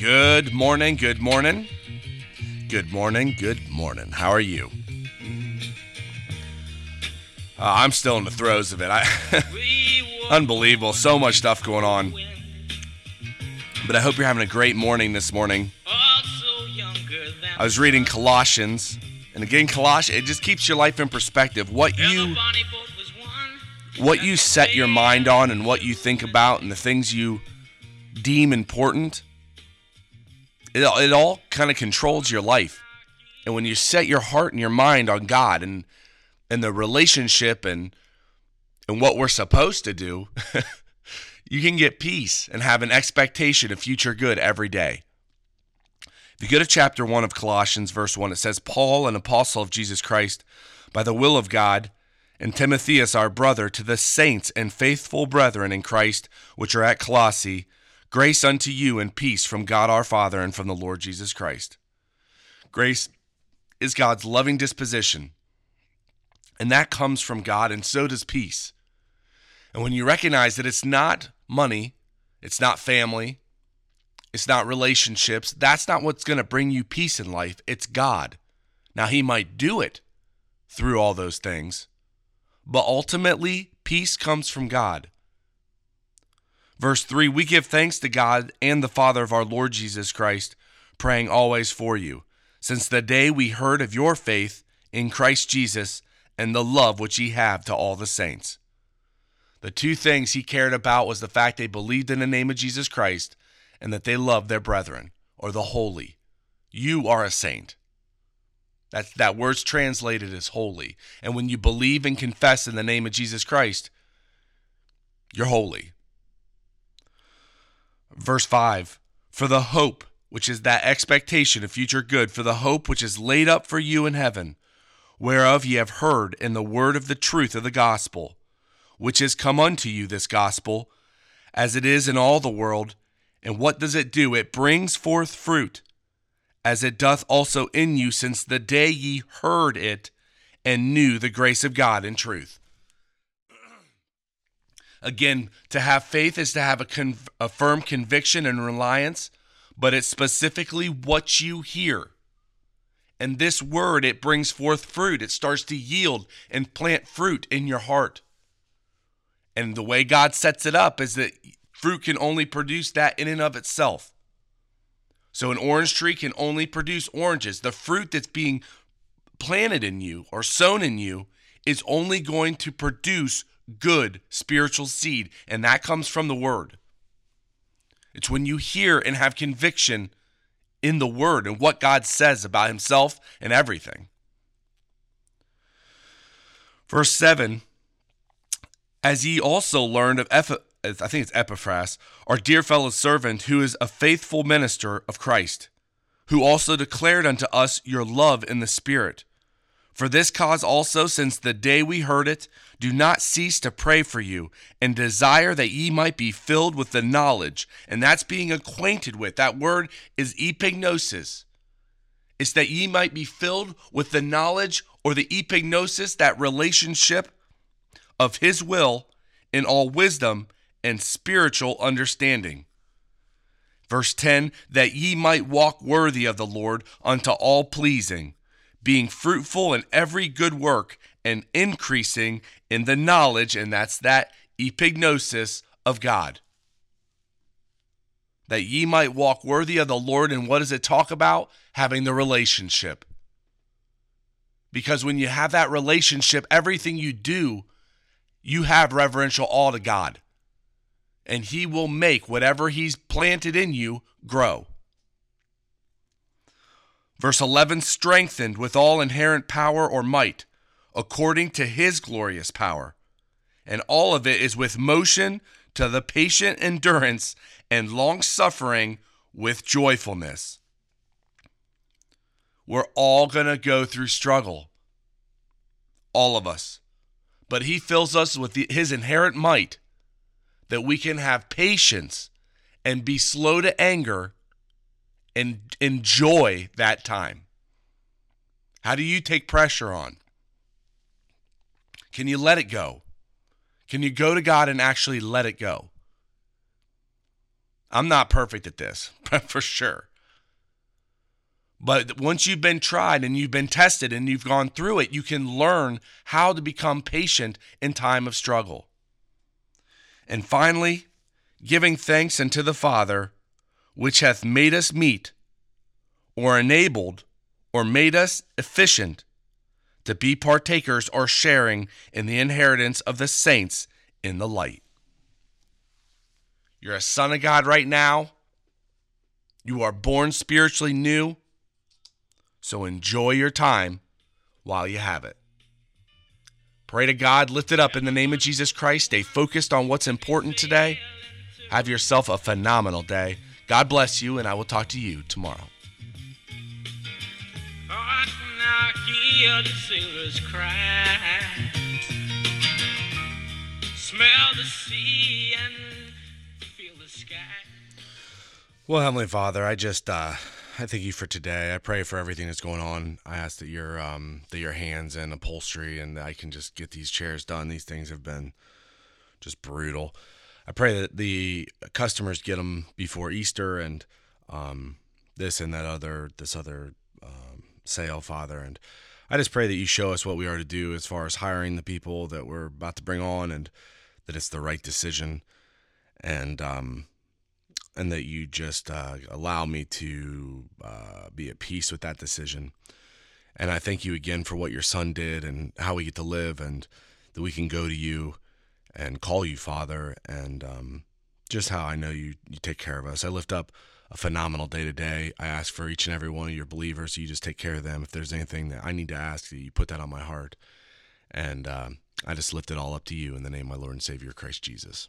Good morning, good morning. Good morning, good morning. How are you? Uh, I'm still in the throes of it. I Unbelievable. So much stuff going on. But I hope you're having a great morning this morning. I was reading Colossians, and again, Colossians, it just keeps your life in perspective. What you what you set your mind on and what you think about and the things you deem important, it, it all kind of controls your life. And when you set your heart and your mind on God and and the relationship and and what we're supposed to do, you can get peace and have an expectation of future good every day. If you go to chapter 1 of Colossians, verse 1, it says, Paul, an apostle of Jesus Christ, by the will of God, and Timotheus, our brother, to the saints and faithful brethren in Christ which are at Colossae, grace unto you and peace from God our Father and from the Lord Jesus Christ. Grace is God's loving disposition, and that comes from God, and so does peace. And when you recognize that it's not money, it's not family, it's not relationships, that's not what's going to bring you peace in life. It's God. Now, He might do it through all those things, but ultimately, peace comes from God. Verse 3 We give thanks to God and the Father of our Lord Jesus Christ, praying always for you, since the day we heard of your faith in Christ Jesus and the love which ye have to all the saints. The two things he cared about was the fact they believed in the name of Jesus Christ and that they loved their brethren or the holy. You are a saint. That, that word's translated as holy. And when you believe and confess in the name of Jesus Christ, you're holy. Verse 5 For the hope, which is that expectation of future good, for the hope which is laid up for you in heaven, whereof ye have heard in the word of the truth of the gospel which is come unto you, this gospel, as it is in all the world. And what does it do? It brings forth fruit, as it doth also in you, since the day ye heard it and knew the grace of God in truth. Again, to have faith is to have a, conv- a firm conviction and reliance, but it's specifically what you hear. And this word, it brings forth fruit. It starts to yield and plant fruit in your heart. And the way God sets it up is that fruit can only produce that in and of itself. So an orange tree can only produce oranges. The fruit that's being planted in you or sown in you is only going to produce good spiritual seed, and that comes from the word. It's when you hear and have conviction in the word and what God says about himself and everything. Verse 7 as ye also learned of Eph- I think it's Epaphras, our dear fellow servant, who is a faithful minister of Christ, who also declared unto us your love in the Spirit. For this cause also, since the day we heard it, do not cease to pray for you, and desire that ye might be filled with the knowledge, and that's being acquainted with. That word is epignosis. It's that ye might be filled with the knowledge or the epignosis, that relationship of his will in all wisdom and spiritual understanding. Verse 10 that ye might walk worthy of the Lord unto all pleasing, being fruitful in every good work and increasing in the knowledge, and that's that epignosis of God. That ye might walk worthy of the Lord, and what does it talk about? Having the relationship. Because when you have that relationship, everything you do you have reverential awe to God. And He will make whatever He's planted in you grow. Verse 11 strengthened with all inherent power or might, according to His glorious power. And all of it is with motion to the patient endurance and long suffering with joyfulness. We're all going to go through struggle. All of us but he fills us with the, his inherent might that we can have patience and be slow to anger and enjoy that time. How do you take pressure on? Can you let it go? Can you go to God and actually let it go? I'm not perfect at this, for sure. But once you've been tried and you've been tested and you've gone through it, you can learn how to become patient in time of struggle. And finally, giving thanks unto the Father, which hath made us meet, or enabled, or made us efficient to be partakers or sharing in the inheritance of the saints in the light. You're a son of God right now. You are born spiritually new. So enjoy your time while you have it. Pray to God, lift it up in the name of Jesus Christ. Stay focused on what's important today. Have yourself a phenomenal day. God bless you, and I will talk to you tomorrow. Smell the sea and feel the sky. Well, Heavenly Father, I just uh, I thank you for today. I pray for everything that's going on. I ask that your um, that your hands and upholstery, and I can just get these chairs done. These things have been just brutal. I pray that the customers get them before Easter and um, this and that other this other um, sale, Father. And I just pray that you show us what we are to do as far as hiring the people that we're about to bring on, and that it's the right decision. And um, and that you just uh, allow me to uh, be at peace with that decision. And I thank you again for what your son did and how we get to live, and that we can go to you and call you Father, and um, just how I know you, you take care of us. I lift up a phenomenal day to day. I ask for each and every one of your believers, so you just take care of them. If there's anything that I need to ask, you put that on my heart. And um, I just lift it all up to you in the name of my Lord and Savior, Christ Jesus.